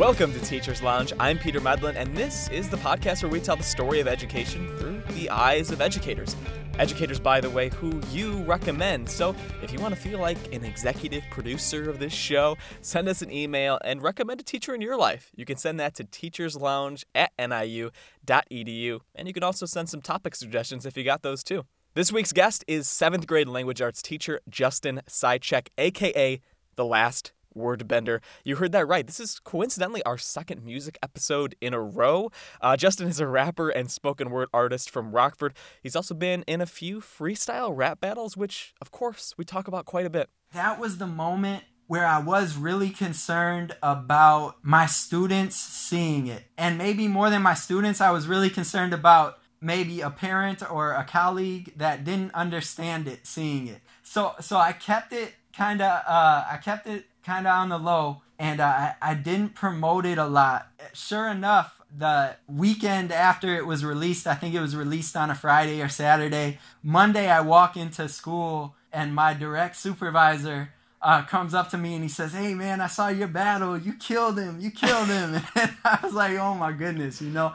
Welcome to Teacher's Lounge. I'm Peter Medlin, and this is the podcast where we tell the story of education through the eyes of educators. Educators, by the way, who you recommend. So if you want to feel like an executive producer of this show, send us an email and recommend a teacher in your life. You can send that to teacherslounge at niu.edu. And you can also send some topic suggestions if you got those too. This week's guest is seventh grade language arts teacher Justin Sychek, aka The Last Wordbender. You heard that right. This is coincidentally our second music episode in a row. Uh, Justin is a rapper and spoken word artist from Rockford. He's also been in a few freestyle rap battles, which, of course, we talk about quite a bit. That was the moment where I was really concerned about my students seeing it. And maybe more than my students, I was really concerned about maybe a parent or a colleague that didn't understand it seeing it. So so I kept it kind of uh, I kept it kind of on the low and uh, I didn't promote it a lot. Sure enough, the weekend after it was released, I think it was released on a Friday or Saturday. Monday, I walk into school and my direct supervisor uh, comes up to me and he says, "Hey man, I saw your battle. You killed him. You killed him." and I was like, "Oh my goodness," you know.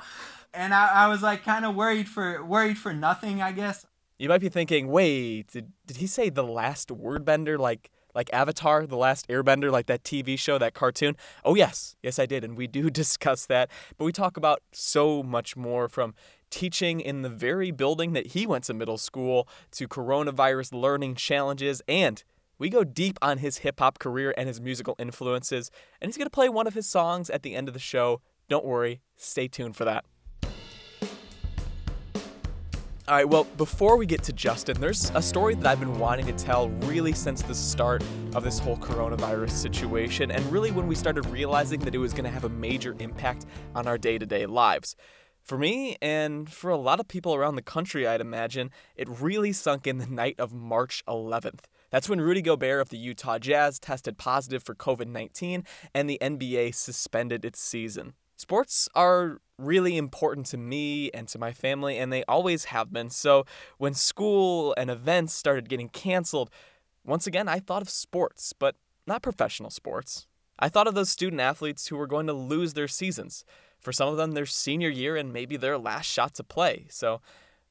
And I, I was like kind of worried for worried for nothing, I guess. You might be thinking, "Wait, did did he say the last word bender? like like Avatar, The Last Airbender, like that TV show, that cartoon? Oh, yes. Yes, I did. And we do discuss that. But we talk about so much more from teaching in the very building that he went to middle school to coronavirus learning challenges and we go deep on his hip hop career and his musical influences, and he's going to play one of his songs at the end of the show. Don't worry, stay tuned for that. All right, well, before we get to Justin, there's a story that I've been wanting to tell really since the start of this whole coronavirus situation, and really when we started realizing that it was going to have a major impact on our day to day lives. For me, and for a lot of people around the country, I'd imagine, it really sunk in the night of March 11th. That's when Rudy Gobert of the Utah Jazz tested positive for COVID 19 and the NBA suspended its season. Sports are really important to me and to my family, and they always have been. So when school and events started getting canceled, once again, I thought of sports, but not professional sports. I thought of those student athletes who were going to lose their seasons. For some of them, their senior year and maybe their last shot to play. So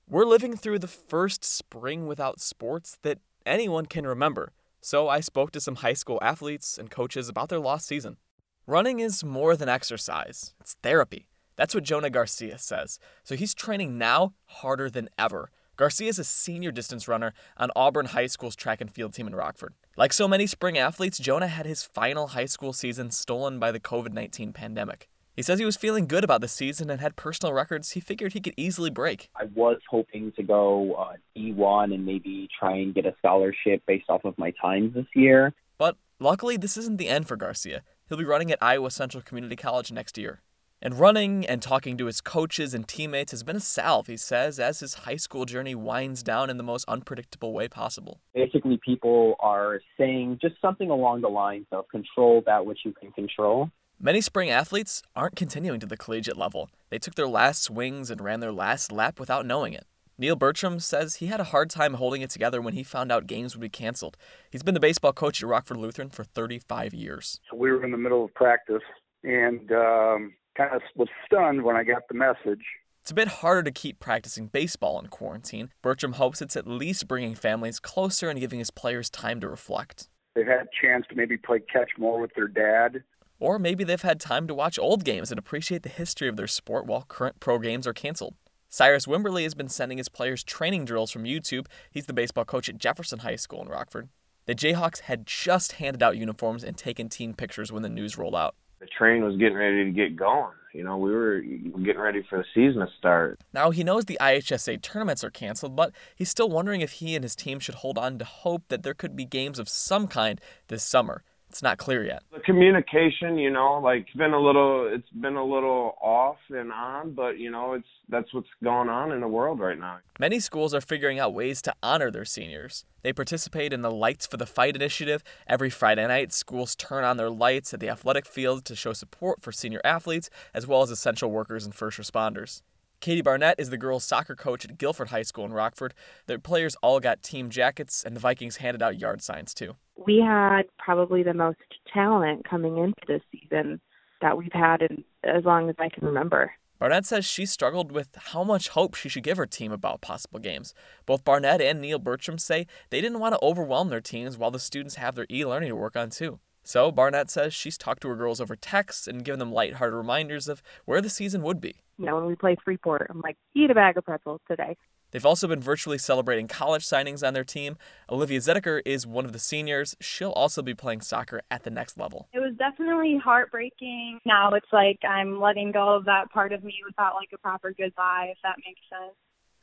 we're living through the first spring without sports that anyone can remember. So I spoke to some high school athletes and coaches about their lost season. Running is more than exercise, it's therapy. That's what Jonah Garcia says. So he's training now harder than ever. Garcia is a senior distance runner on Auburn High School's track and field team in Rockford. Like so many spring athletes, Jonah had his final high school season stolen by the COVID 19 pandemic. He says he was feeling good about the season and had personal records he figured he could easily break. I was hoping to go uh, D1 and maybe try and get a scholarship based off of my times this year. But luckily, this isn't the end for Garcia. He'll be running at Iowa Central Community College next year. And running and talking to his coaches and teammates has been a salve, he says, as his high school journey winds down in the most unpredictable way possible. Basically, people are saying just something along the lines of control that which you can control. Many spring athletes aren't continuing to the collegiate level. They took their last swings and ran their last lap without knowing it. Neil Bertram says he had a hard time holding it together when he found out games would be canceled. He's been the baseball coach at Rockford Lutheran for 35 years. We were in the middle of practice and um, kind of was stunned when I got the message. It's a bit harder to keep practicing baseball in quarantine. Bertram hopes it's at least bringing families closer and giving his players time to reflect. They've had a chance to maybe play catch more with their dad. Or maybe they've had time to watch old games and appreciate the history of their sport while current pro games are canceled. Cyrus Wimberly has been sending his players training drills from YouTube. He's the baseball coach at Jefferson High School in Rockford. The Jayhawks had just handed out uniforms and taken team pictures when the news rolled out. The train was getting ready to get going. You know, we were getting ready for the season to start. Now, he knows the IHSA tournaments are canceled, but he's still wondering if he and his team should hold on to hope that there could be games of some kind this summer. It's not clear yet. The communication, you know, like been a little it's been a little off and on, but you know, it's that's what's going on in the world right now. Many schools are figuring out ways to honor their seniors. They participate in the Lights for the Fight initiative. Every Friday night, schools turn on their lights at the athletic field to show support for senior athletes as well as essential workers and first responders. Katie Barnett is the girls' soccer coach at Guilford High School in Rockford. Their players all got team jackets, and the Vikings handed out yard signs too. We had probably the most talent coming into this season that we've had in as long as I can remember. Barnett says she struggled with how much hope she should give her team about possible games. Both Barnett and Neil Bertram say they didn't want to overwhelm their teams while the students have their e learning to work on too. So Barnett says she's talked to her girls over text and given them lighthearted reminders of where the season would be. You know, when we play Freeport, I'm like, eat a bag of pretzels today. They've also been virtually celebrating college signings on their team. Olivia Zedeker is one of the seniors. She'll also be playing soccer at the next level. It was definitely heartbreaking. Now it's like I'm letting go of that part of me without like a proper goodbye, if that makes sense.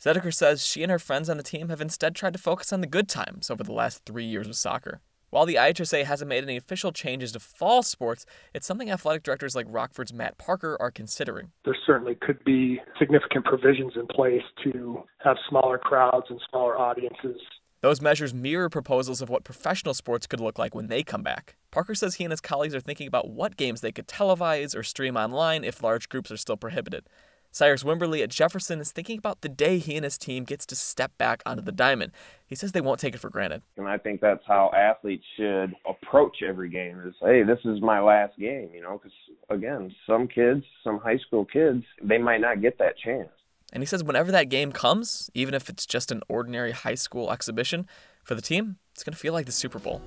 Zedeker says she and her friends on the team have instead tried to focus on the good times over the last three years of soccer. While the IHSA hasn't made any official changes to fall sports, it's something athletic directors like Rockford's Matt Parker are considering. There certainly could be significant provisions in place to have smaller crowds and smaller audiences. Those measures mirror proposals of what professional sports could look like when they come back. Parker says he and his colleagues are thinking about what games they could televise or stream online if large groups are still prohibited. Cyrus Wimberly at Jefferson is thinking about the day he and his team gets to step back onto the diamond. He says they won't take it for granted. And I think that's how athletes should approach every game is, hey, this is my last game, you know, because again, some kids, some high school kids, they might not get that chance. And he says whenever that game comes, even if it's just an ordinary high school exhibition, for the team, it's going to feel like the Super Bowl.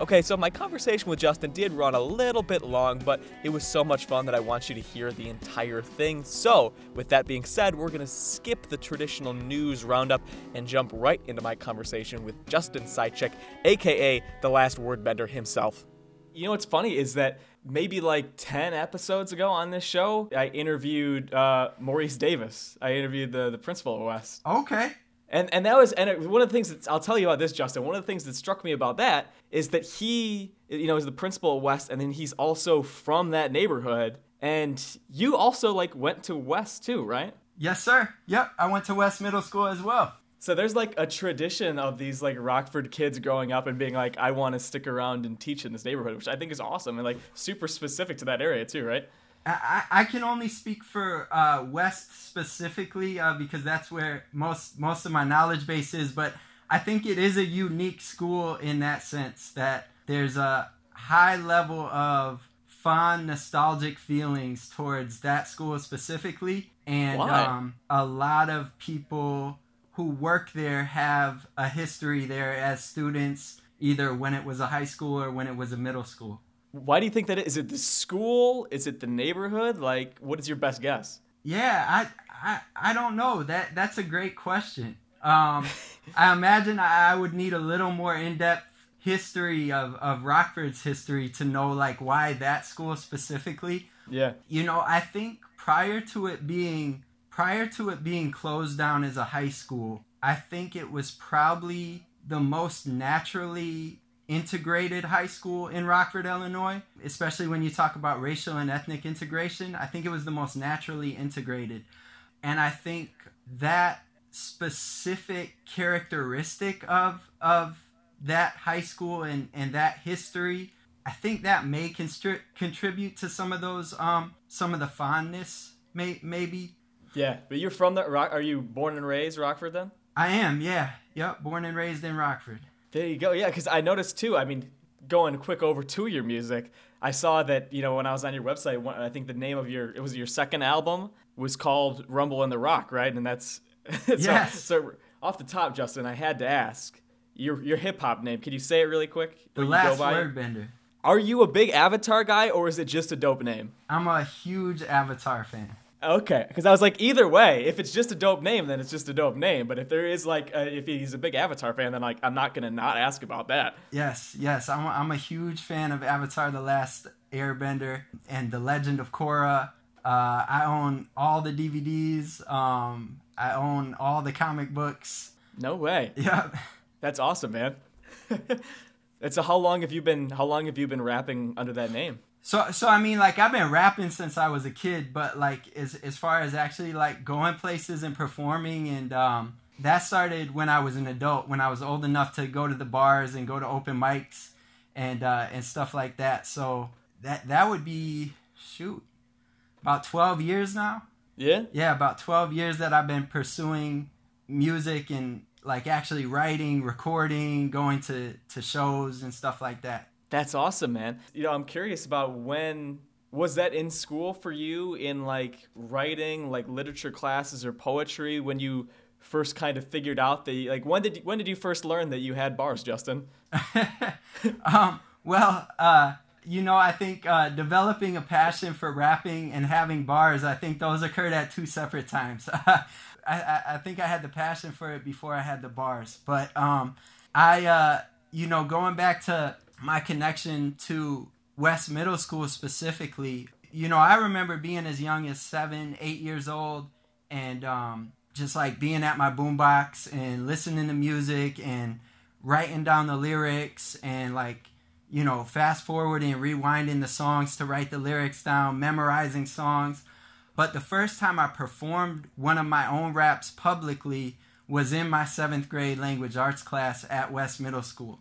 Okay, so my conversation with Justin did run a little bit long, but it was so much fun that I want you to hear the entire thing. So, with that being said, we're going to skip the traditional news roundup and jump right into my conversation with Justin Sychik, aka the last word bender himself. You know what's funny is that maybe like 10 episodes ago on this show, I interviewed uh, Maurice Davis. I interviewed the, the principal of West. Okay. And and that was and it, one of the things that I'll tell you about this, Justin. One of the things that struck me about that is that he, you know, is the principal at West, and then he's also from that neighborhood. And you also like went to West too, right? Yes, sir. Yep, I went to West Middle School as well. So there's like a tradition of these like Rockford kids growing up and being like, I want to stick around and teach in this neighborhood, which I think is awesome and like super specific to that area too, right? I, I can only speak for uh, West specifically uh, because that's where most most of my knowledge base is. But I think it is a unique school in that sense that there's a high level of fond nostalgic feelings towards that school specifically, and um, a lot of people who work there have a history there as students, either when it was a high school or when it was a middle school. Why do you think that is? Is it the school? Is it the neighborhood? Like, what is your best guess? Yeah, I I, I don't know. That that's a great question. Um, I imagine I would need a little more in depth history of, of Rockford's history to know like why that school specifically. Yeah. You know, I think prior to it being prior to it being closed down as a high school, I think it was probably the most naturally integrated high school in Rockford, Illinois, especially when you talk about racial and ethnic integration. I think it was the most naturally integrated. And I think that specific characteristic of of that high school and, and that history, I think that may constri- contribute to some of those um some of the fondness may maybe. Yeah, but you're from the rock are you born and raised Rockford then? I am, yeah. Yep, born and raised in Rockford. There you go. Yeah, because I noticed too. I mean, going quick over to your music, I saw that you know when I was on your website, I think the name of your it was your second album was called Rumble in the Rock, right? And that's so, yes. So off the top, Justin, I had to ask your your hip hop name. Can you say it really quick? The last word bender. Are you a big Avatar guy or is it just a dope name? I'm a huge Avatar fan. Okay, because I was like, either way, if it's just a dope name, then it's just a dope name. But if there is like, a, if he's a big Avatar fan, then like, I'm not gonna not ask about that. Yes, yes, I'm a, I'm a huge fan of Avatar: The Last Airbender and The Legend of Korra. Uh, I own all the DVDs. Um, I own all the comic books. No way. Yeah, That's awesome, man. It's so how long have you been? How long have you been rapping under that name? So so I mean like I've been rapping since I was a kid, but like as as far as actually like going places and performing and um that started when I was an adult, when I was old enough to go to the bars and go to open mics and uh and stuff like that. So that that would be shoot about 12 years now. Yeah? Yeah, about 12 years that I've been pursuing music and like actually writing, recording, going to to shows and stuff like that. That's awesome, man. You know, I'm curious about when Was that in school for you in like writing, like literature classes or poetry when you first kind of figured out that you, like when did when did you first learn that you had bars, Justin? um, well, uh, you know, I think uh, developing a passion for rapping and having bars, I think those occurred at two separate times. I, I, I, think I had the passion for it before I had the bars. But um, I, uh, you know, going back to my connection to West Middle School specifically, you know, I remember being as young as seven, eight years old and um, just like being at my boombox and listening to music and writing down the lyrics and like you know, fast forwarding rewinding the songs to write the lyrics down, memorizing songs. But the first time I performed one of my own raps publicly was in my seventh grade language arts class at West Middle School.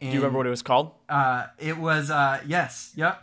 And, Do you remember what it was called? Uh, it was, uh, yes, yep.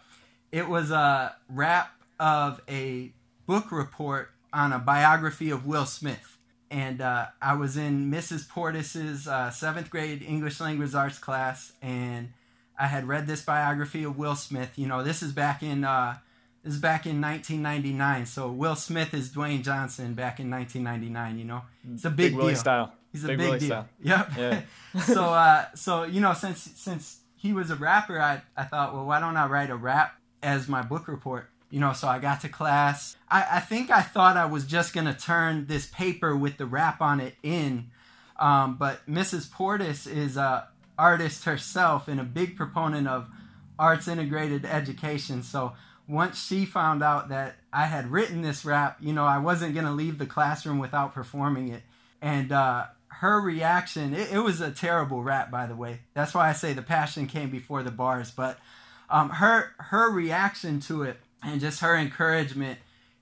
It was a rap of a book report on a biography of Will Smith. And uh, I was in Mrs. Portis's uh, seventh grade English language arts class, and I had read this biography of Will Smith. You know, this is back in uh, this is back in 1999. So Will Smith is Dwayne Johnson back in 1999. You know, it's a big, big Willie deal. style. He's a big, big deal. Style. Yep. Yeah. so uh, so you know, since since he was a rapper, I I thought, well, why don't I write a rap as my book report? You know, so I got to class. I, I think I thought I was just gonna turn this paper with the rap on it in, um, but Mrs. Portis is uh artist herself and a big proponent of arts integrated education. So once she found out that I had written this rap, you know, I wasn't going to leave the classroom without performing it. And uh, her reaction, it, it, was a terrible rap, by the way. That's why I say the passion came before the bars. But um, her her reaction to it and just her encouragement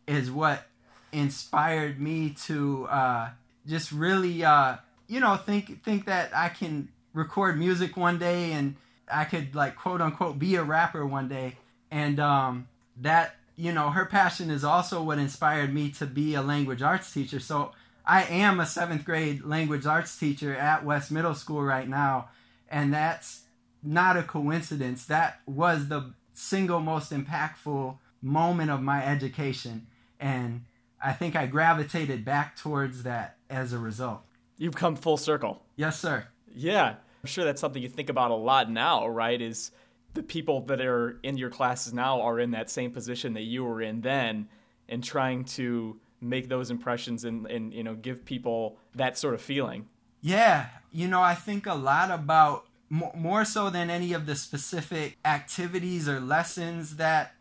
is what inspired me to uh, just really, uh, you know, think think that I can record music one day and I could like quote unquote be a rapper one day. And um, that, you know, her passion is also what inspired me to be a language arts teacher. So I am a seventh grade language arts teacher at West Middle School right now. And that's not a coincidence. That was the single most impactful moment of my education. And I think I gravitated back towards that as a result. You've come full circle. Yes, sir. Yeah. I'm sure that's something you think about a lot now, right? Is the people that are in your classes now are in that same position that you were in then and trying to make those impressions and, and you know give people that sort of feeling yeah you know i think a lot about more so than any of the specific activities or lessons that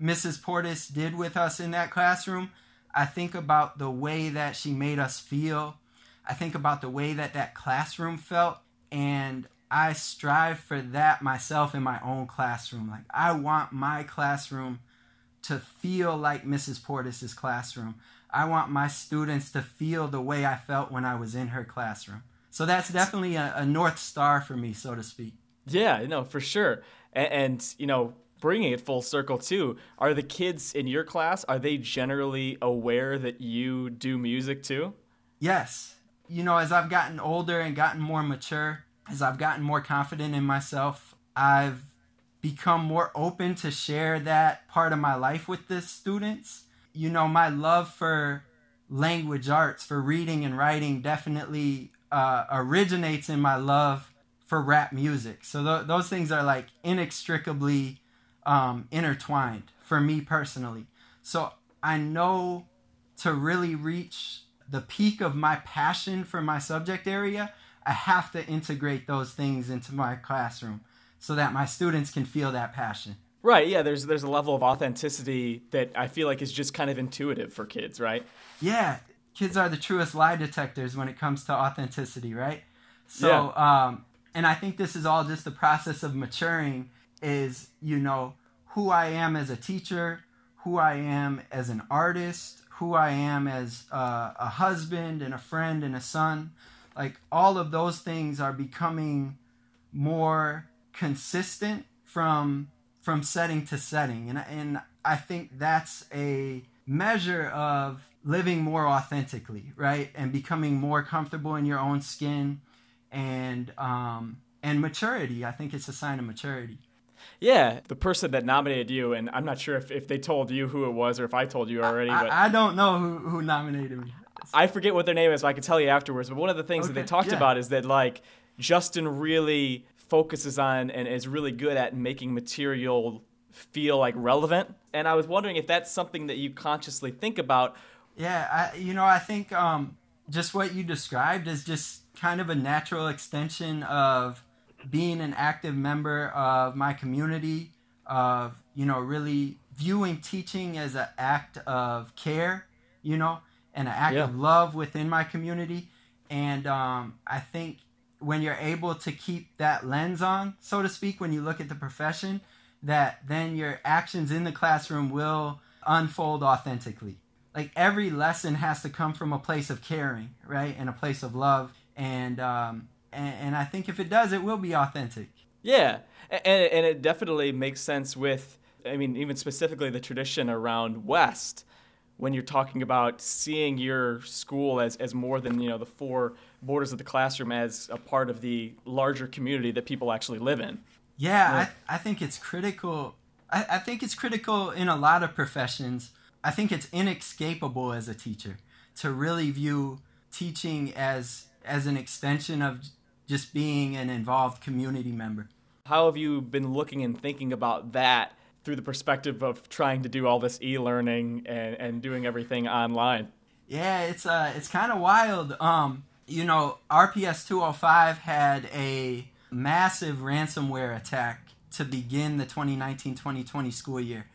mrs portis did with us in that classroom i think about the way that she made us feel i think about the way that that classroom felt and I strive for that myself in my own classroom. Like I want my classroom to feel like Mrs. Portis's classroom. I want my students to feel the way I felt when I was in her classroom. So that's definitely a, a north star for me, so to speak. Yeah, no, for sure. And, and you know, bringing it full circle too, are the kids in your class are they generally aware that you do music too? Yes, you know, as I've gotten older and gotten more mature, as I've gotten more confident in myself, I've become more open to share that part of my life with the students. You know, my love for language arts, for reading and writing, definitely uh, originates in my love for rap music. So th- those things are like inextricably um, intertwined for me personally. So I know to really reach the peak of my passion for my subject area, I have to integrate those things into my classroom so that my students can feel that passion. Right, yeah, there's there's a level of authenticity that I feel like is just kind of intuitive for kids, right? Yeah, kids are the truest lie detectors when it comes to authenticity, right? So, yeah. um and I think this is all just the process of maturing is, you know, who I am as a teacher, who I am as an artist, who I am as a, a husband and a friend and a son. Like all of those things are becoming more consistent from from setting to setting and and I think that's a measure of living more authentically, right? And becoming more comfortable in your own skin and um and maturity. I think it's a sign of maturity. Yeah, the person that nominated you, and I'm not sure if, if they told you who it was or if I told you already, I, but I, don't know who, who nominated me. I forget what their name is, but I can tell you afterwards. But one of the things Okay, that they talked yeah. about is that like Justin really focuses on and is really good at making material feel like relevant. And I was wondering if that's something that you consciously think about. Yeah, I, you know, I think um, just what you described is just kind of a natural extension of being an active member of my community, of, you know, really viewing teaching as an act of care, you know, and an act Yeah. of love within my community. And um, I think when you're able to keep that lens on, so to speak, when you look at the profession, that then your actions in the classroom will unfold authentically. Like every lesson has to come from a place of caring, right, and a place of love, and um, and, and I think if it does, it will be authentic. Yeah, and, and it definitely makes sense with, I mean, even specifically the tradition around West, when you're talking about seeing your school as, as more than, you know, the four borders of the classroom as a part of the larger community that people actually live in. Yeah, I, I think it's critical. I, I think it's critical in a lot of professions. I think it's inescapable as a teacher to really view teaching as as an extension of just being an involved community member. How have you been looking and thinking about that through the perspective of trying to do all this e-learning and, and doing everything online? Yeah, it's uh it's kind of wild. Um, you know, RPS 205 had a massive ransomware attack to begin the 2019-2020 school year.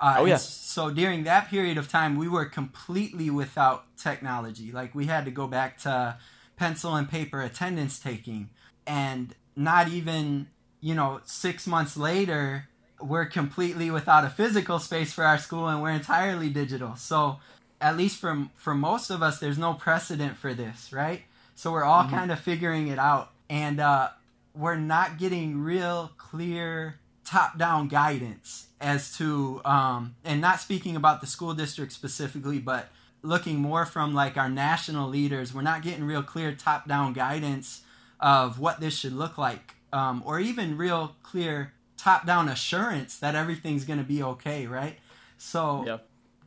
Uh, Oh, yeah. So during that period of time, we were completely without technology. Like we had to go back to pencil and paper attendance taking, and not even you know six months later, we're completely without a physical space for our school, and we're entirely digital. So at least for for most of us, there's no precedent for this, right? So we're all kind of figuring it out, and uh, we're not getting real clear top-down guidance as to, um, and not speaking about the school district specifically, but looking more from like our national leaders. We're not getting real clear top-down guidance of what this should look like, um, or even real clear top-down assurance that everything's going to be okay, right? So Yeah.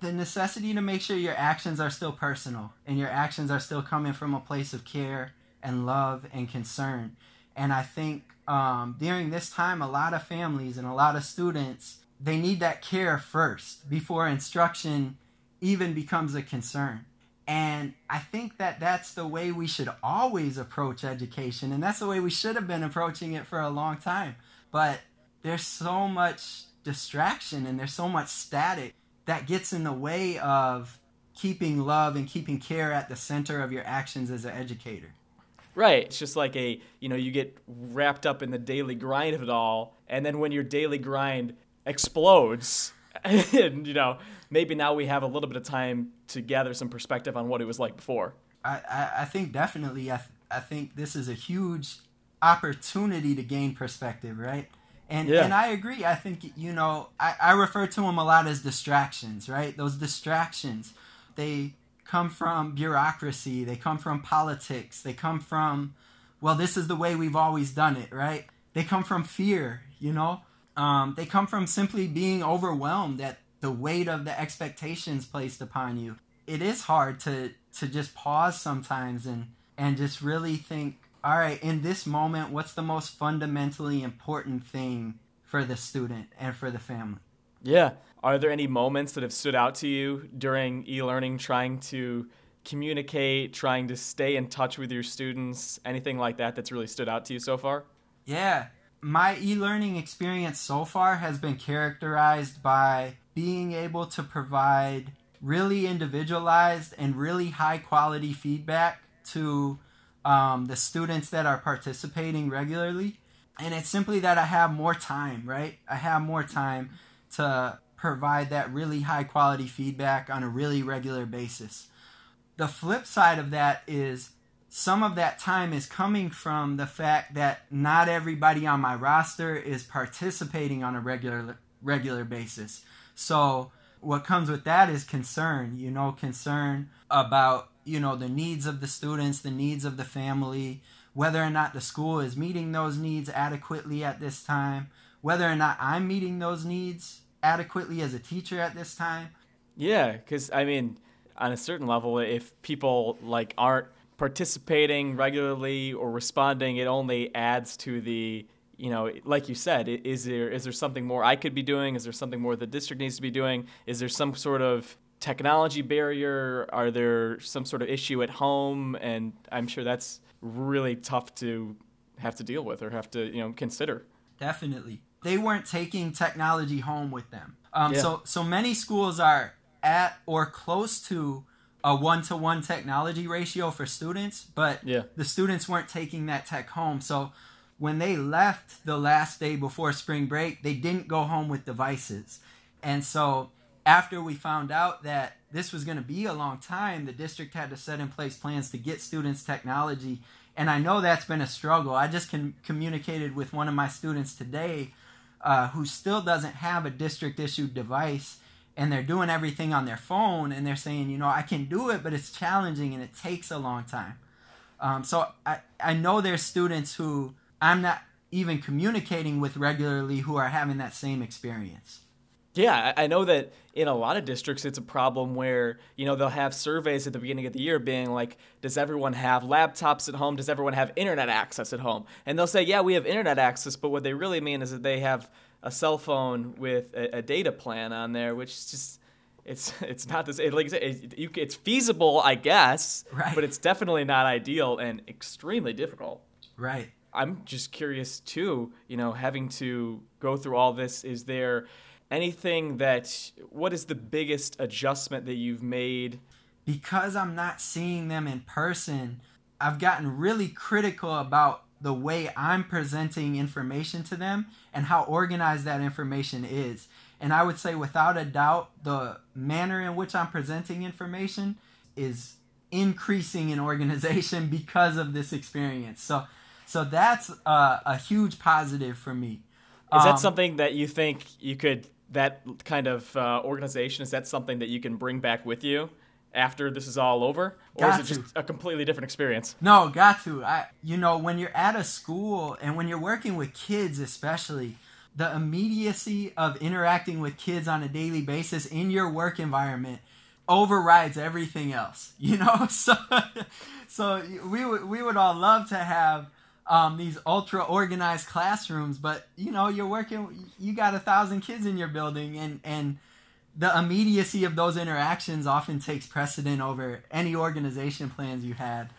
the necessity to make sure your actions are still personal and your actions are still coming from a place of care and love and concern. And I think um, during this time, a lot of families and a lot of students they need that care first before instruction even becomes a concern. And I think that that's the way we should always approach education, and that's the way we should have been approaching it for a long time. But there's so much distraction and there's so much static that gets in the way of keeping love and keeping care at the center of your actions as an educator. Right. It's just like a, you know, you get wrapped up in the daily grind of it all. And then when your daily grind explodes, and, you know, maybe now we have a little bit of time to gather some perspective on what it was like before. I, I, I think definitely, I, th- I think this is a huge opportunity to gain perspective, right? And, Yeah. and I agree. I think, you know, I, I refer to them a lot as distractions, right? Those distractions, they come from bureaucracy, they come from politics, they come from, well, this is the way we've always done it, right? They come from fear, you know? Um, they come from simply being overwhelmed at the weight of the expectations placed upon you. It is hard to to just pause sometimes and and just really think, all right, in this moment, what's the most fundamentally important thing for the student and for the family? Yeah. Are there any moments that have stood out to you during e learning, trying to communicate, trying to stay in touch with your students, anything like that that's really stood out to you so far? Yeah. My e learning experience so far has been characterized by being able to provide really individualized and really high quality feedback to um, the students that are participating regularly. And it's simply that I have more time, right? I have more time to provide that really high quality feedback on a really regular basis. The flip side of that is some of that time is coming from the fact that not everybody on my roster is participating on a regular regular basis. So what comes with that is concern, you know, concern about, you know, the needs of the students, the needs of the family, whether or not the school is meeting those needs adequately at this time, whether or not I'm meeting those needs adequately as a teacher at this time. Yeah, because I mean, on a certain level, if people like aren't participating regularly or responding, it only adds to the you know, like you said, is there is there something more I could be doing? Is there something more the district needs to be doing? Is there some sort of technology barrier? Are there some sort of issue at home? And I'm sure that's really tough to have to deal with or have to you know consider. Definitely, they weren't taking technology home with them. Um, Yeah. So so many schools are at or close to a one to one technology ratio for students, but Yeah. the students weren't taking that tech home. So when they left the last day before spring break, they didn't go home with devices. And so after we found out that this was going to be a long time, the district had to set in place plans to get students technology. And I know that's been a struggle. I just con- communicated with one of my students today uh, who still doesn't have a district issued device and they're doing everything on their phone and they're saying, you know, I can do it, but it's challenging and it takes a long time. Um, so I, I know there's students who I'm not even communicating with regularly who are having that same experience. Yeah, I know that in a lot of districts, it's a problem where you know they'll have surveys at the beginning of the year being like, "Does everyone have laptops at home? Does everyone have internet access at home?" And they'll say, "Yeah, we have internet access," but what they really mean is that they have a cell phone with a, a data plan on there, which is just it's it's not this it, like said, it, you, it's feasible, I guess, Right. but it's definitely not ideal and extremely difficult. Right. I'm just curious too, you know, having to go through all this, is there anything that, what is the biggest adjustment that you've made? because I'm not seeing them in person, I've gotten really critical about the way I'm presenting information to them and how organized that information is. And I would say, without a doubt, the manner in which I'm presenting information is increasing in organization because of this experience. So, so that's uh, a huge positive for me. Is Um, that something that you think you could, that kind of uh, organization, is that something that you can bring back with you after this is all over? Or Got is it to. just a completely different experience? No, got to. I you know, when you're at a school and when you're working with kids especially, the immediacy of interacting with kids on a daily basis in your work environment overrides everything else. You know? So so we would we would all love to have um, these ultra organized classrooms, but you know, you're working you got a thousand kids in your building and and the immediacy of those interactions often takes precedent over any organization plans you had.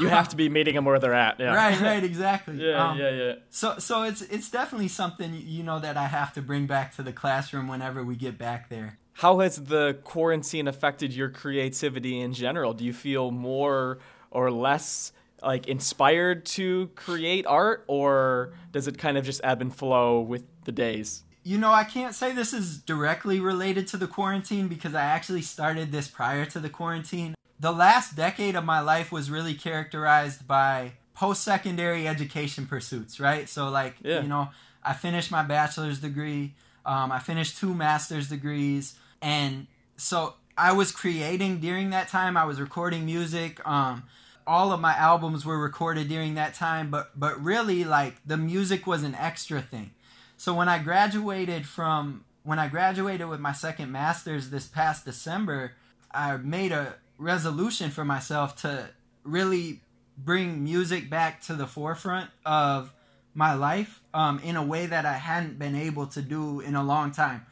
You have to be meeting them where they're at. Yeah. Right, right, exactly. yeah, Um, yeah, yeah. So, so it's it's definitely something you know that I have to bring back to the classroom whenever we get back there. How has the quarantine affected your creativity in general? Do you feel more or less like inspired to create art or does it kind of just ebb and flow with the days? You know, I can't say this is directly related to the quarantine because I actually started this prior to the quarantine. The last decade of my life was really characterized by post secondary education pursuits, right? So, like, Yeah. you know, I finished my bachelor's degree, um, I finished two master's degrees, and so I was creating during that time. I was recording music. Um, all of my albums were recorded during that time, but but really, like, the music was an extra thing. So when I graduated from when I graduated with my second master's this past December, I made a resolution for myself to really bring music back to the forefront of my life um, in a way that I hadn't been able to do in a long time.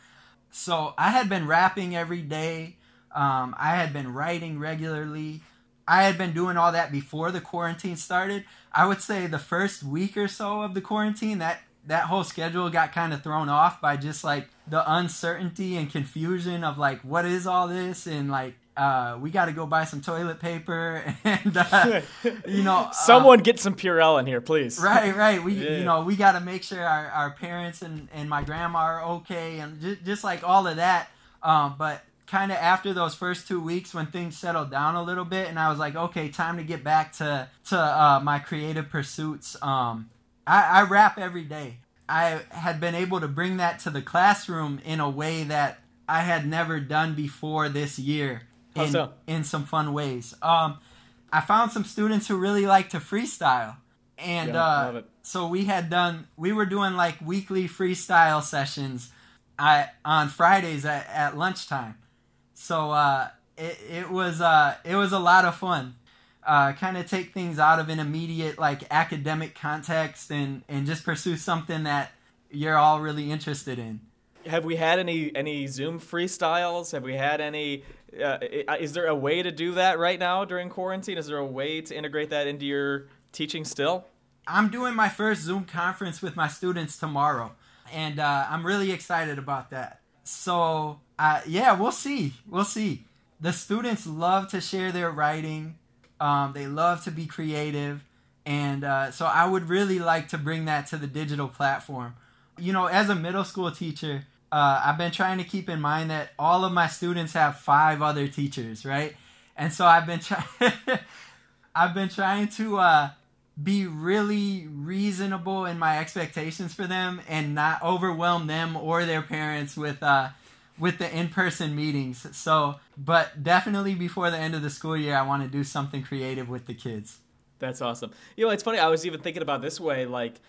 So I had been rapping every day. Um, I had been writing regularly. I had been doing all that before the quarantine started. I would say the first week or so of the quarantine, that that whole schedule got kind of thrown off by just like the uncertainty and confusion of like what is all this and like uh, we got to go buy some toilet paper and uh, you know Someone get some Purell in here, please. Right, right. We, Yeah. you know, we got to make sure our, our parents and, and my grandma are okay, and just, just like all of that. Um, but kind of after those first two weeks, when things settled down a little bit, and I was like, okay, time to get back to to uh, my creative pursuits. Um, I, I rap every day. I had been able to bring that to the classroom in a way that I had never done before this year. In, so? in some fun ways. Um, I found some students who really like to freestyle and Yeah, uh, so we had done we were doing like weekly freestyle sessions I, on Fridays at, at lunchtime. So uh, it it was uh, it was a lot of fun. Uh, kind of take things out of an immediate like academic context and and just pursue something that you're all really interested in. Have we had any any Zoom freestyles? Have we had any? Uh, is there a way to do that right now during quarantine? Is there a way to integrate that into your teaching still? I'm doing my first Zoom conference with my students tomorrow, and uh, I'm really excited about that. So, uh, yeah, we'll see. We'll see. The students love to share their writing, um, they love to be creative, and uh, so I would really like to bring that to the digital platform. You know, as a middle school teacher, uh, I've been trying to keep in mind that all of my students have five other teachers, right? And so I've been trying. I've been trying to uh, be really reasonable in my expectations for them and not overwhelm them or their parents with uh, with the in-person meetings. So, but definitely before the end of the school year, I want to do something creative with the kids. That's awesome. You know, it's funny. I was even thinking about this way, like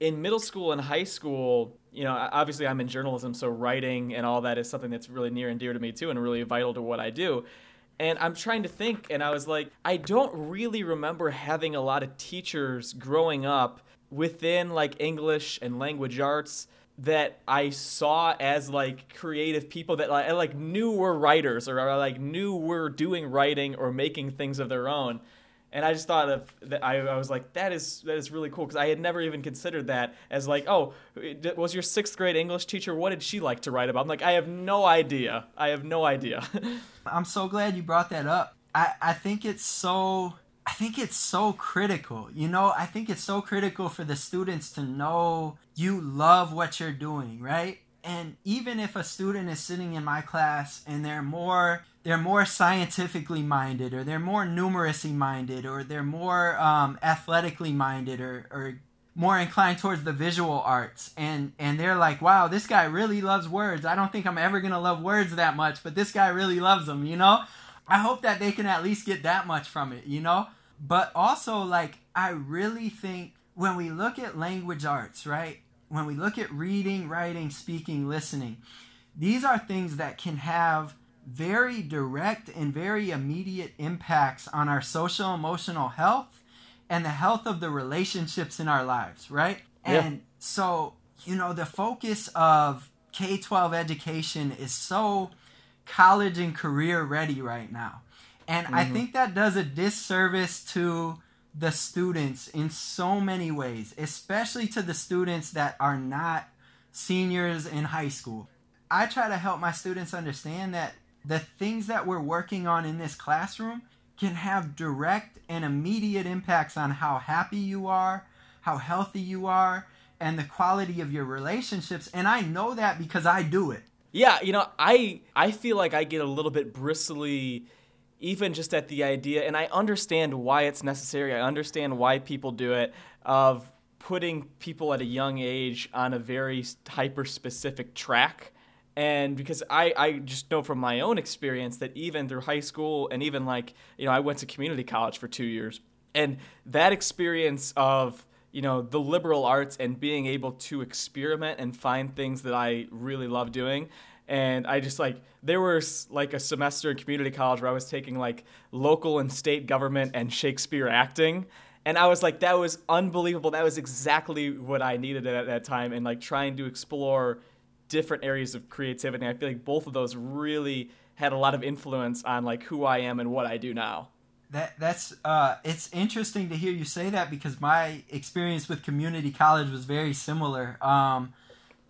in middle school and high school. You know, obviously I'm in journalism, so writing and all that is something that's really near and dear to me too, and really vital to what I do. And I'm trying to think, and I was like, I don't really remember having a lot of teachers growing up within like English and language arts that I saw as like creative people that like, I, like knew were writers or, or like knew were doing writing or making things of their own. And I just thought of that. I, I was like, that is that is really cool because I had never even considered that as like, oh, was your sixth grade English teacher? What did she like to write about? I'm like, I have no idea. I have no idea. I'm so glad you brought that up. I, I think it's so I think it's so critical. You know, I think it's so critical for the students to know you love what you're doing, right? And even if a student is sitting in my class and they're more they're more scientifically minded or they're more numeracy minded or they're more um, athletically minded or, or more inclined towards the visual arts and and they're like wow this guy really loves words i don't think i'm ever to love words that much but this guy really loves them you know i hope that they can at least get that much from it you know but also like i really think when we look at language arts right when we look at reading writing speaking listening these are things that can have very direct and very immediate impacts on our social emotional health and the health of the relationships in our lives, right? Yeah. And so, you know, the focus of K 12 education is so college and career ready right now. And I mm-hmm. think that does a disservice to the students in so many ways, especially to the students that are not seniors in high school. I try to help my students understand that the things that we're working on in this classroom can have direct and immediate impacts on how happy you are, how healthy you are, and the quality of your relationships. And I know that because I do it. Yeah, you know, I I feel like I get a little bit bristly even just at the idea and I understand why it's necessary. I understand why people do it of putting people at a young age on a very hyper specific track. And because I, I just know from my own experience that even through high school and even like, you know, I went to community college for two years. And that experience of you know the liberal arts and being able to experiment and find things that I really love doing. And I just like there was like a semester in community college where I was taking like local and state government and Shakespeare acting. And I was like, that was unbelievable. That was exactly what I needed at that time. And like trying to explore different areas of creativity. I feel like both of those really had a lot of influence on like who I am and what I do now. That that's uh, it's interesting to hear you say that because my experience with community college was very similar. Um,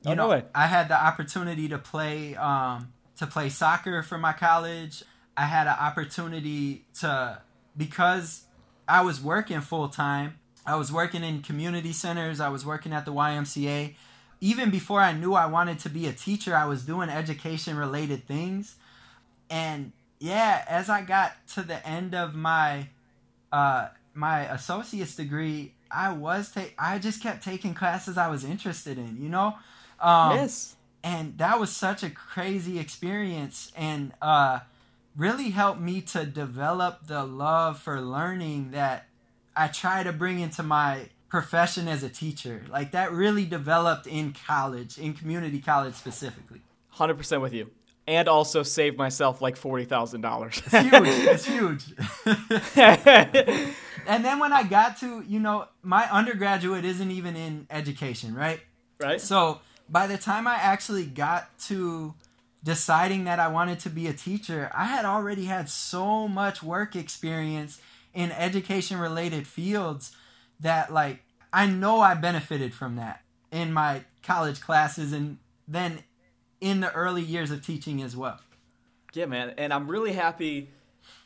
you Oh, know, way. I had the opportunity to play um, to play soccer for my college. I had an opportunity to because I was working full time. I was working in community centers. I was working at the YMCA. Even before I knew I wanted to be a teacher, I was doing education related things. And yeah, as I got to the end of my uh, my associate's degree, I was ta- I just kept taking classes I was interested in. You know, um, yes. and that was such a crazy experience, and uh, really helped me to develop the love for learning that I try to bring into my profession as a teacher. Like that really developed in college, in community college specifically. 100% with you. And also saved myself like $40,000. It's huge. It's huge. and then when I got to, you know, my undergraduate isn't even in education, right? Right. So by the time I actually got to deciding that I wanted to be a teacher, I had already had so much work experience in education related fields that like I know I benefited from that in my college classes and then in the early years of teaching as well. Yeah, man. And I'm really happy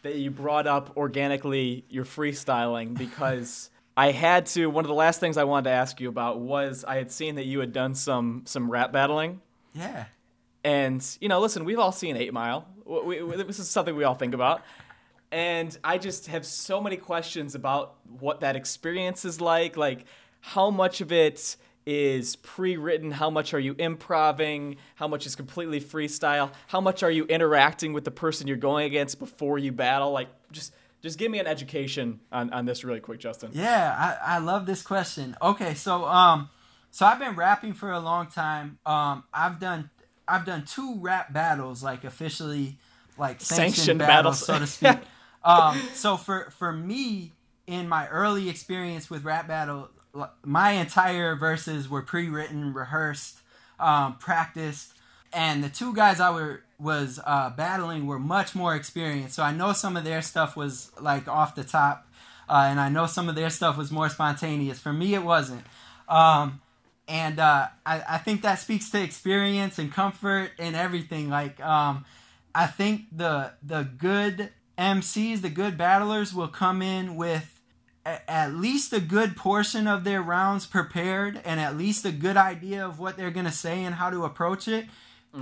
that you brought up organically your freestyling because I had to one of the last things I wanted to ask you about was I had seen that you had done some some rap battling. Yeah. And you know, listen, we've all seen 8 Mile. We, we, this is something we all think about. And I just have so many questions about what that experience is like. Like, how much of it is pre-written? How much are you improvising How much is completely freestyle? How much are you interacting with the person you're going against before you battle? Like, just just give me an education on, on this really quick, Justin. Yeah, I, I love this question. Okay, so um, so I've been rapping for a long time. Um, I've done I've done two rap battles, like officially, like sanctioned, Sanctioned battles, battles. so to speak. um, so for for me, in my early experience with rap battle, my entire verses were pre-written, rehearsed, um, practiced, and the two guys I were was uh, battling were much more experienced. So I know some of their stuff was like off the top, uh, and I know some of their stuff was more spontaneous. For me, it wasn't. Um, and uh, I, I think that speaks to experience and comfort and everything. Like, um, I think the the good MCs, the good battlers, will come in with at least a good portion of their rounds prepared and at least a good idea of what they're gonna say and how to approach it.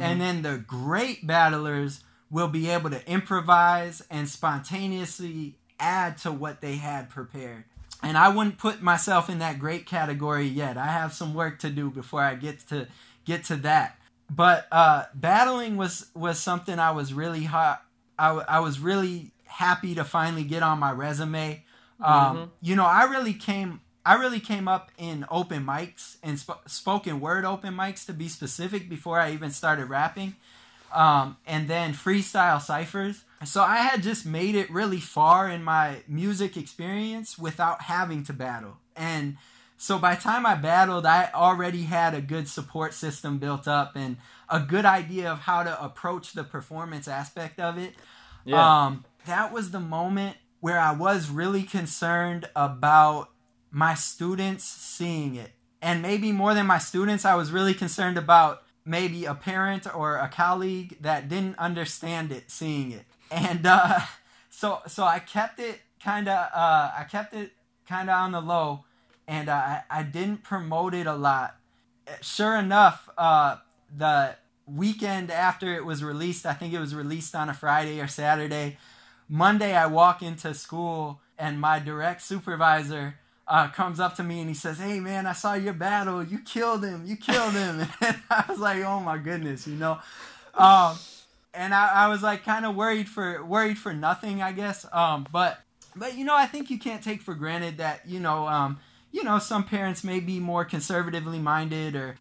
And then the great battlers will be able to improvise and spontaneously add to what they had prepared. And I wouldn't put myself in that great category yet. I have some work to do before I get to get to that. But uh, battling was was something I was really hot. I, I was really happy to finally get on my resume. Um, You know, I really came I really came up in open mics and sp- spoken word open mics to be specific before I even started rapping. Um, and then freestyle ciphers. So I had just made it really far in my music experience without having to battle. And so by the time I battled, I already had a good support system built up and a good idea of how to approach the performance aspect of it. Yeah. Um, that was the moment where I was really concerned about my students seeing it. And maybe more than my students, I was really concerned about maybe a parent or a colleague that didn't understand it seeing it. And uh, so so I kept it kind of uh, I kept it kind of on the low and uh, I, I didn't promote it a lot. Sure enough, uh, the weekend after it was released, I think it was released on a Friday or Saturday. Monday, I walk into school and my direct supervisor uh, comes up to me and he says, "Hey man, I saw your battle. You killed him. You killed him." And I was like, "Oh my goodness," you know. Um, and I, I was like kind of worried for worried for nothing, I guess. Um, but but you know, I think you can't take for granted that you know um, you know some parents may be more conservatively minded, or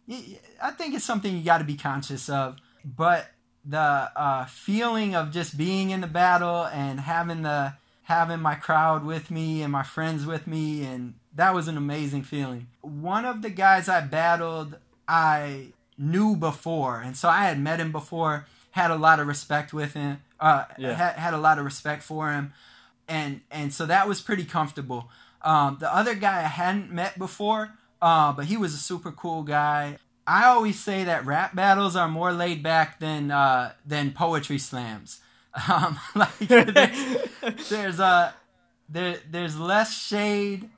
I think it's something you got to be conscious of. But the uh, feeling of just being in the battle and having the having my crowd with me and my friends with me and that was an amazing feeling. One of the guys i battled i knew before and so i had met him before had a lot of respect with him uh Yeah. had, had a lot of respect for him and and so that was pretty comfortable. Um the other guy i hadn't met before uh but he was a super cool guy i always say that rap battles are more laid back than uh than poetry slams. Um like there's, there's uh there there's less shade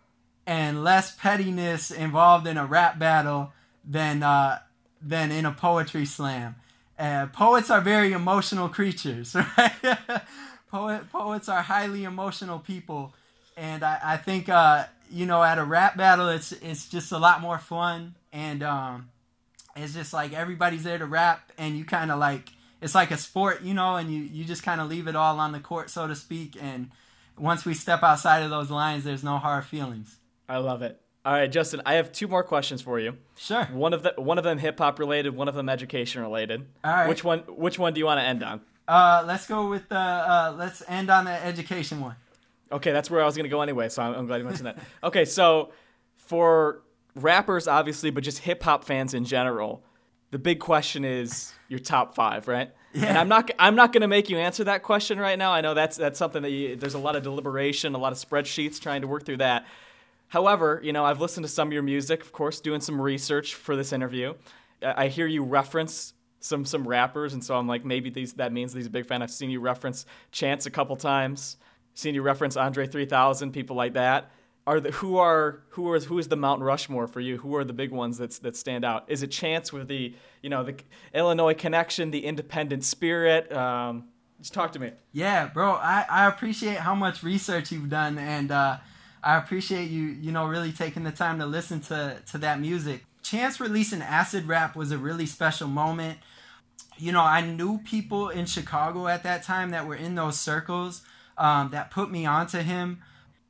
and less pettiness involved in a rap battle than uh than in a poetry slam. Uh, poets are very emotional creatures right? Poet, poets are highly emotional people. And I, I think uh you know at a rap battle it's it's just a lot more fun and um it's just like everybody's there to rap and you kind of like it's like a sport you know and you you just kind of leave it all on the court so to speak and once we step outside of those lines there's no hard feelings I love it. All right, Justin, I have two more questions for you. Sure. One of the one of them hip hop related, one of them education related. All right. Which one which one do you want to end on? Uh, let's go with the. Uh, let's end on the education one. Okay, that's where I was gonna go anyway, so I'm, I'm glad you mentioned that. Okay, so for rappers, obviously, but just hip hop fans in general, the big question is your top five, right? Yeah. And I'm not I'm not gonna make you answer that question right now. I know that's that's something that you, there's a lot of deliberation, a lot of spreadsheets trying to work through that. However, you know, I've listened to some of your music, of course, doing some research for this interview. I I hear you reference some some rappers, and so I'm like, maybe these that means he's a big fan. I've seen you reference Chance a couple times, seen you reference Andre 3000, people like that. Are the who are who is who is the Mount Rushmore for you? Who are the big ones that that stand out? Is it Chance with the you know the Illinois connection, the independent spirit? Um, just talk to me. Yeah, bro. I, I appreciate how much research you've done, and uh, I appreciate you, you know, really taking the time to listen to to that music. Chance releasing Acid Rap was a really special moment. You know, I knew people in Chicago at that time that were in those circles um, that put me onto him,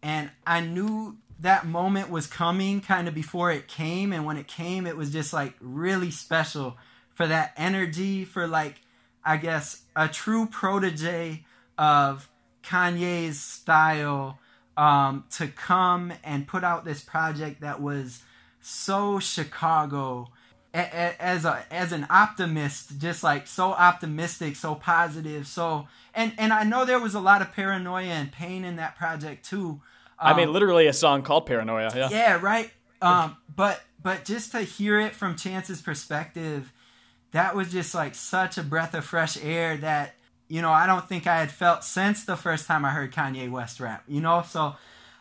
and I knew that moment was coming kind of before it came. And when it came, it was just like really special for that energy, for like I guess, a true protege of Kanye's style um, to come and put out this project that was so Chicago as a as an optimist, just like so optimistic, so positive, so and and I know there was a lot of paranoia and pain in that project too. I mean, Um, literally a song called Paranoia. Yeah. yeah, right. Um, but but just to hear it from Chance's perspective, that was just like such a breath of fresh air that you know I don't think I had felt since the first time I heard Kanye West rap. You know, so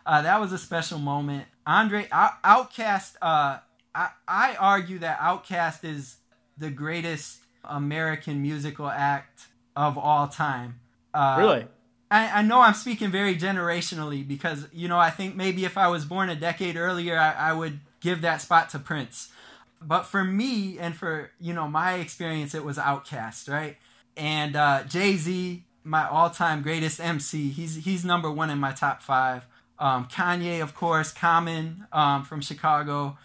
uh, that was a special moment. Andre Out- Outkast. Uh, I I argue that Outkast is the greatest American musical act of all time. Uh, Really? I, I know I'm speaking very generationally because you know I think maybe if I was born a decade earlier I, I would give that spot to Prince, but for me and for you know my experience it was Outkast right? And uh, Jay Z my all time greatest MC he's he's number one in my top five. Um, Kanye of course Common um, from Chicago.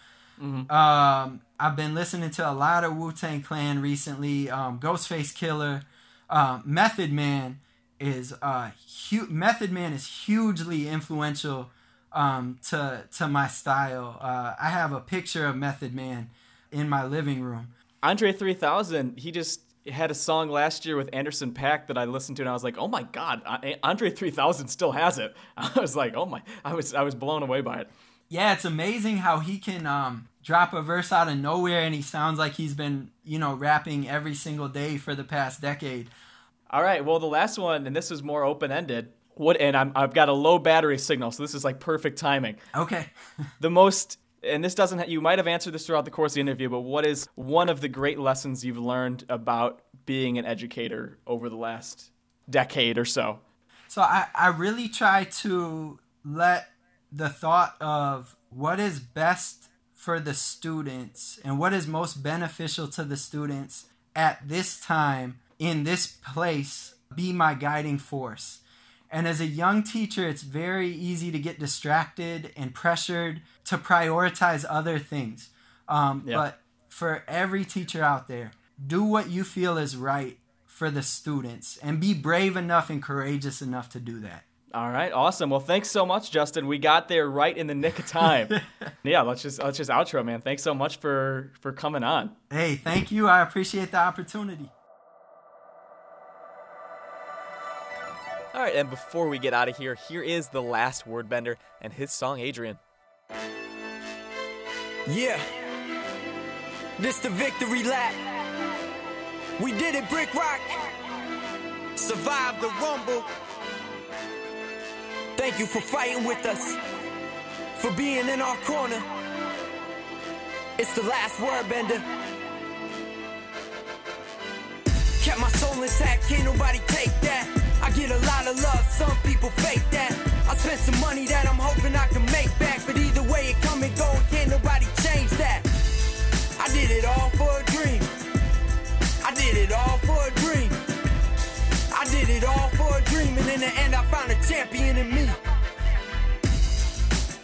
Um, I've been listening to a lot of Wu Tang Clan recently um, Ghostface Killah uh, Method Man is uh hu- Method Man is hugely influential um to to my style. Uh I have a picture of Method Man in my living room. Andre 3000, he just had a song last year with Anderson .Paak that I listened to and I was like, "Oh my god, Andre 3000 still has it." I was like, "Oh my." I was I was blown away by it. Yeah, it's amazing how he can um drop a verse out of nowhere and he sounds like he's been, you know, rapping every single day for the past decade. All right, well, the last one and this is more open-ended. What and I'm I've got a low battery signal, so this is like perfect timing. Okay. The most and this doesn't you might have answered this throughout the course of the interview, but what is one of the great lessons you've learned about being an educator over the last decade or so? So I, I really try to let the thought of what is best for the students and what is most beneficial to the students at this time in this place be my guiding force. And as a young teacher, it's very easy to get distracted and pressured to prioritize other things. Um, Yeah. But for every teacher out there, do what you feel is right for the students and be brave enough and courageous enough to do that. All right, awesome. Well, thanks so much, Justin. We got there right in the nick of time. yeah, let's just let's just outro, man. Thanks so much for for coming on. Hey, thank you. I appreciate the opportunity. All right, and before we get out of here, here is the last wordbender and his song Adrian. Yeah. This the victory lap. We did it, Brick Rock. Survived the rumble. Thank you for fighting with us. For being in our corner. It's the last word bender. Kept my soul intact, can't nobody take that. I get a lot of love, some people fake that. I spent some money that I'm hoping I can make back. But either way, it come and go, can't nobody change that. I did it all for a dream. I did it all for a dream. I did it all for a dream, and in the end, I found a champion in me.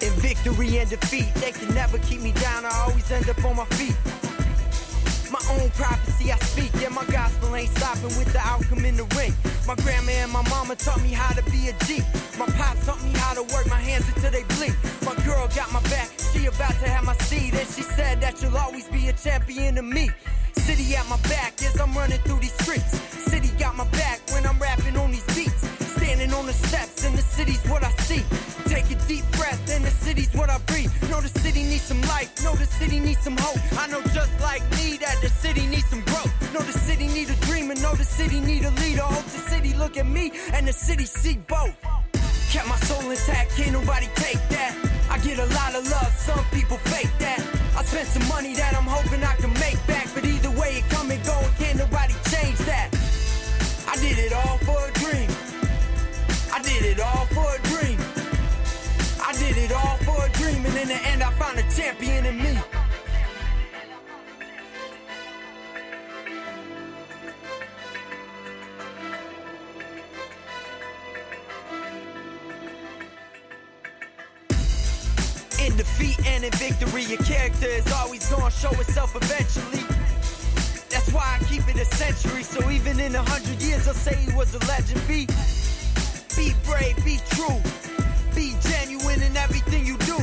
In victory and defeat, they can never keep me down. I always end up on my feet. My own prophecy I speak, yeah, my gospel ain't stopping with the outcome in the ring. My grandma and my mama taught me how to be a G. My pops taught me how to work my hands until they bleed. My girl got my back, she about to have my seed, and she said that you'll always be a champion to me. City at my back as I'm running through these streets. City got my back when I'm rapping on these beats. Standing on the steps, and the city's what I see. Needs some life, know the city needs some hope. I know just like me that the city needs some growth. Know the city need a dream, and know the city need a leader. Hope the city look at me, and the city see both. Kept my soul intact, can't nobody take that. I get a lot of love, some people fake that. I spent some money that I'm hoping I can make back, but either way it come and go, can't nobody change that. I did it all for a dream. I did it all for a dream. Did it all for a dream, and in the end, I found a champion in me. In defeat and in victory, your character is always gonna show itself eventually. That's why I keep it a century, so even in a hundred years, I'll say he was a legend. Be, be brave, be true, be genuine in everything you do.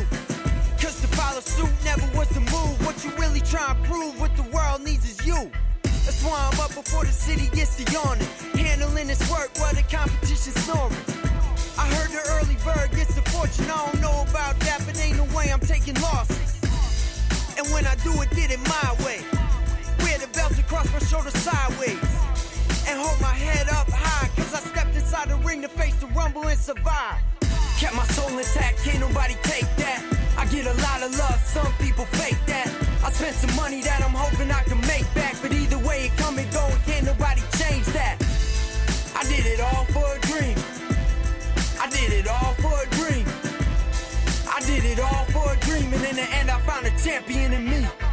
Cause to follow suit never was the move. What you really try and prove, what the world needs is you. That's why I'm up before the city gets to yawning. Handling this work while the competition's snoring. I heard the early bird gets the fortune. I don't know about that, but ain't no way I'm taking losses. And when I do it, did it my way. Wear the belt across my shoulder sideways. And hold my head up high, cause I stepped inside the ring to face the rumble and survive. Kept my soul intact, can't nobody take that. I get a lot of love, some people fake that. I spent some money that I'm hoping I can make back, but either way it come and go, can't nobody change that. I did it all for a dream. I did it all for a dream. I did it all for a dream, and in the end, I found a champion in me.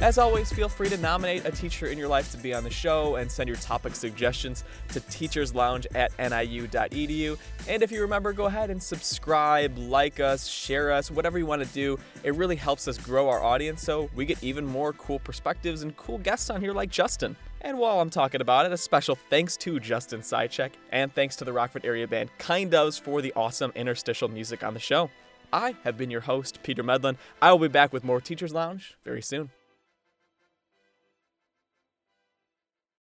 As always, feel free to nominate a teacher in your life to be on the show and send your topic suggestions to teacherslounge at niu.edu. And if you remember, go ahead and subscribe, like us, share us, whatever you want to do. It really helps us grow our audience so we get even more cool perspectives and cool guests on here like Justin. And while I'm talking about it, a special thanks to Justin Sychek and thanks to the Rockford area band Kind Doves for the awesome interstitial music on the show. I have been your host, Peter Medlin. I will be back with more Teachers Lounge very soon.